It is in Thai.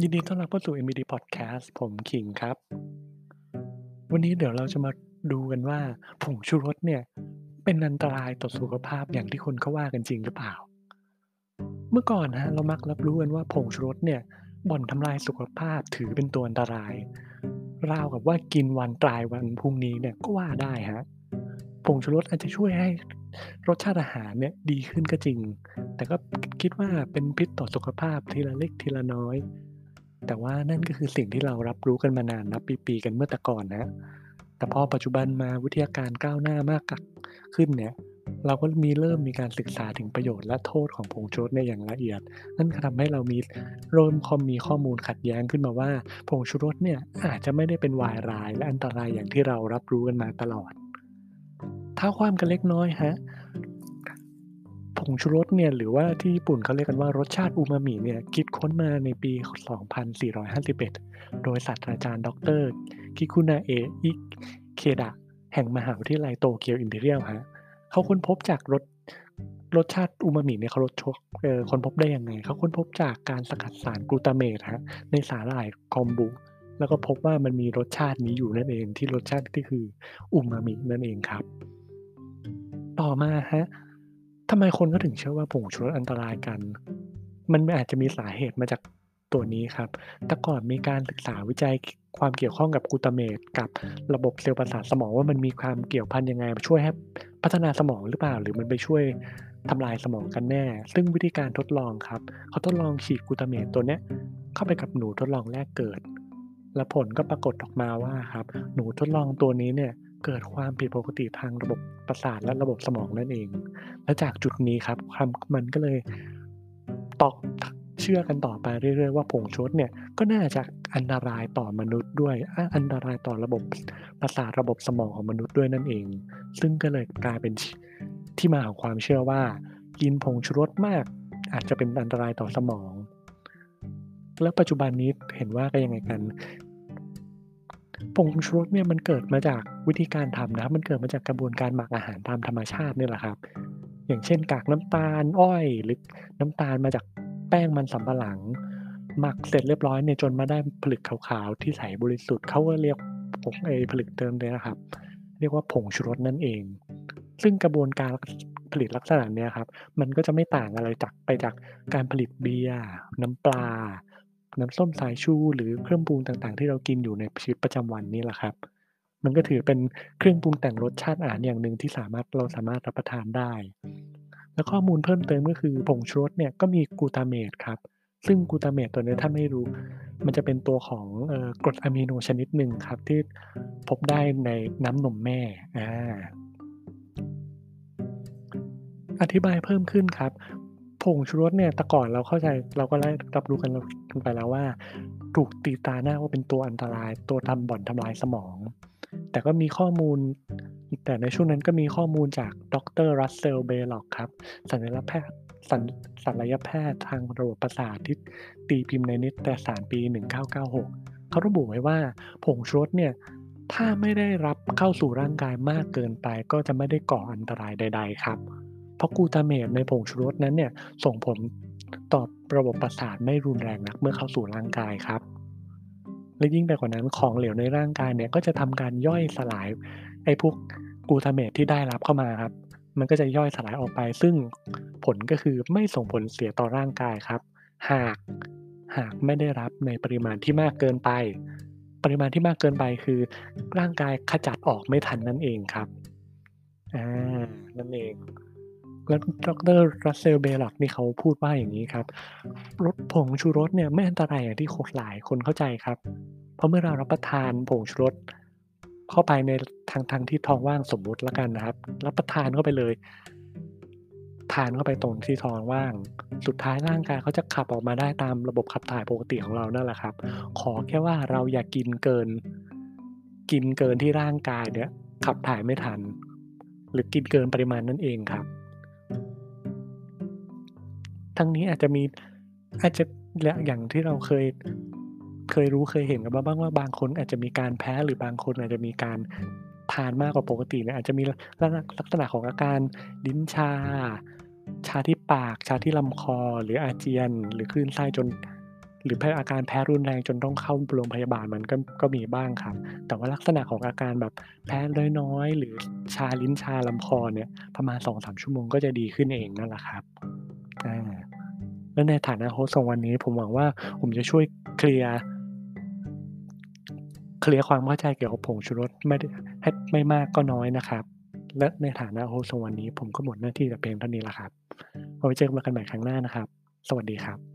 ยินดีต้อนรับเข้าสู่ MBD Podcast ผมขิงครับ วันนี้เดี๋ยวเราจะมาดูกันว่าผงชูรสเนี่ย เป็นอันตรายต่อสุขภาพอย่างที่คนเขาว่ากันจริงหรือเปล่า เมื่อก่อนฮะเรามักรับรู้กันว่าผงชูรสเนี่ยบ่อนทำลายสุขภาพถือเป็นตัวอันตราย ราวกับว่ากินวันตายวันพรุ่งนี้เนี่ยก็ว่าได้ฮะผงชูรสอาจจะช่วยให้รสชาติอาหารเนี่ยดีขึ้นก็จริง แต่ก็คิดว่าเป็นพิษต่อสุขภาพทีละเล็กทีละน้อย แต่ว่านั่นก็คือสิ่งที่เรารับรู้กันมานานนับปีๆกันเมื่อแต่ก่อนนะ แต่พอปัจจุบันมาวิทยาการก้าวหน้ามากขึ้นเนี่ย เราก็มีเริ่มมีการศึกษาถึงประโยชน์และโทษของผงชูรสในอย่างละเอียด นั่นก็ทำให้เรามีเริ่มคอมมีข้อมูลขัดแย้งขึ้นมาว่าผงชูรสเนี่ยอาจจะไม่ได้เป็นวายร้ายและอันตรายอย่างที่เรารับรู้กันมาตลอดเท้าความกันเล็กน้อยฮะ ผงชูรสเนี่ยหรือว่าที่ญี่ปุ่นเขาเรียกกันว่ารสชาติอูมามิเนี่ยคิดค้นมาในปี 2451 โดยศาสตราจารย์ ดร.คิคุนาเอะ อิเคดะแห่งมหาวิทยาลัยโตเกียวอิมพีเรียลฮะเขาค้นพบจากรสรสชาติอูมามิเนี่ยเขารสชกเออค้นพบได้ยังไง เขาค้นพบจากการสกัดสารกลูตาเมตฮะในสาหร่ายคอมบุ แล้วก็พบว่ามันมีรสชาตินี้อยู่นั่นเองที่รสชาติที่คืออูมามินั่นเองครับ ต่อมาฮะ ทำไมคนก็ถึงเชื่อว่าผงชูรสอันตรายกัน มันอาจจะมีสาเหตุมาจากตัวนี้ครับ แต่ก่อนมีการศึกษาวิจัยความเกี่ยวข้องกับกูตาเมตกับระบบเซลล์ประสาทสมองว่ามันมีความเกี่ยวพันยังไงช่วยให้พัฒนาสมองหรือเปล่า หรือมันไปช่วยทำลายสมองกันแน่ ซึ่งวิธีการทดลองครับ เขาทดลองฉีดกูตาเมตตัวเนี้ยเข้าไปกับหนูทดลองแรกเกิด และผลก็ปรากฏออกมาว่าครับ หนูทดลองตัวนี้เนี่ย เกิดความผิดปกติทางระบบประสาทและระบบสมองนั่นเอง และจากจุดนี้ครับความมันก็เลยตอกเชื่อกันต่อไปเรื่อยๆว่าผงชูรสเนี่ยก็น่าจะอันตรายต่อมนุษย์ด้วยอันตรายต่อระบบประสาทระบบสมองของมนุษย์ด้วยนั่นเอง ซึ่งก็เลยกลายเป็นที่มาของความเชื่อว่า กินผงชูรสมาก อาจจะเป็นอันตรายต่อสมอง และปัจจุบันนี้เห็นว่าก็ยังไงกัน ผงชูรสเนี่ยมันเกิดมาจากวิธีการทำนะมันเกิดมาจากกระบวนการหมักอาหารตามธรรมชาตินี่แหละครับ อย่างเช่นกากน้ำตาลอ้อยหรือน้ำตาลมาจากแป้งมันสำปะหลัง หมักเสร็จเรียบร้อยเนี่ยจนมาได้ผลึกขาวๆที่ใสบริสุทธิ์เขาก็เรียกผงไอผลึกเติมเลยนะครับ เรียกว่าผงชูรสนั่นเอง ซึ่งกระบวนการผลิตลักษณะเนี้ยครับ มันก็จะไม่ต่างอะไรจากไปจากการผลิตเบียร์น้ำปลา น้ำส้มสายชูหรือเครื่องปรุงต่างๆ ที่เรากินอยู่ในชีวิตประจำวันนี่แหละครับ มันก็ถือเป็นเครื่องปรุงแต่งรสชาติอาหารอย่างหนึ่งที่สามารถเราสามารถรับประทานได้ แล้วข้อมูลเพิ่มเติมก็คือผงชูรสเนี่ยก็มีกลูตาเมตครับซึ่งกลูตาเมตตัวนี้ถ้าไม่รู้ มันจะเป็นตัวของกรดอะมิโนชนิดหนึ่งครับที่พบได้ในน้ำนมแม่อ่าอธิบายเพิ่มขึ้นครับผงชูรสเนี่ยแต่ก่อนเราเข้าใจเราก็ได้รับรู้กัน กันไปแล้วว่า ถูกตีตาหน้าว่าเป็นตัวอันตราย ตัวทำบ่อนทำลายสมอง แต่ก็มีข้อมูล แต่ในช่วงนั้นก็มีข้อมูลจากดรรัสเซลเบล็อกครับสัญลักษณ์แพทย์สัญญแพทย์ทางระบบประสาทที่ตีพิมพ์ในนิตยสารปี 1996 เขาระบุไว้ว่าผงชูรสเนี่ย ถ้าไม่ได้รับเข้าสู่ร่างกายมากเกินไป ก็จะไม่ได้ก่ออันตรายใด ๆ ครับ เพราะกูตาเมตในผงชูรสนั้นเนี่ย ส่งผล ต่อระบบประสาทไม่รุนแรงนักเมื่อเข้าสู่ร่างกายครับ และยิ่งไปกว่านั้นของเหลวในร่างกายเนี่ยก็จะทำการย่อยสลายไอ้พวกกลูตาเมตที่ได้รับเข้ามาครับ มันก็จะย่อยสลายออกไป ซึ่งผลก็คือไม่ส่งผลเสียต่อร่างกายครับ หากหากไม่ได้รับในปริมาณที่มากเกินไป ปริมาณที่มากเกินไปคือ ร่างกายขจัดออกไม่ทันนั่นเองครับอ่านั่นเอง ดรรัสเซลเบล็อกนี่เขาพูดว่าอย่างนี้ครับรสผงชูรสเนี่ยไม่อันตรายอย่างที่คนหลายคนเข้าใจครับ เพราะเมื่อเรารับประทานผงชูรสเข้าไปในทางทางที่ท้องว่างสมมุติแล้วกันนะครับ รับประทานเข้าไปเลย ทานเข้าไปตรงที่ท้องว่าง สุดท้ายร่างกายเขาจะขับออกมาได้ตามระบบขับถ่ายปกติของเรานั่นแหละครับ ขอแค่ว่าเราอย่ากกินเกิน กินเกินที่ร่างกายเนี่ยขับถ่ายไม่ทัน หรือกินเกินปริมาณนั่นเองครับ ทั้งนี้อาจจะมีอาจจะอย่างที่เราเคยเคยรู้เคยเห็นกันมาบ้างว่าบางคนอาจจะมีการแพ้หรือบางคนอาจจะมีการทานมากกว่าปกติเนี่ยอาจจะมีลักษณะของอาการลิ้นชา ชาที่ปาก ชาที่ลำคอ หรืออาเจียน หรือคลื่นไส้จน หรือแพ้อาการแพ้รุนแรงจนต้องเข้าโรงพยาบาลมันก็ก็มีบ้างครับ แต่ว่าลักษณะของอาการแบบแพ้น้อยๆหรือชาลิ้นชาลำคอเนี่ยประมาณ 2-3 ชั่วโมงก็จะดีขึ้นเองนั่นแหละครับอา และในฐานะโฮสต์ของวันนี้ ผมหวังว่าผมจะช่วยเคลียร์เคลียร์ความเข้าใจเกี่ยวกับผงชูรสไม่ได้ให้ไม่มากก็น้อยนะครับ และในฐานะโฮสต์ของวันนี้ ผมก็หมดหน้าที่แต่เพียงเท่านี้แล้วครับเอาไว้เจอกันใหม่ครั้งหน้านะครับ สวัสดีครับ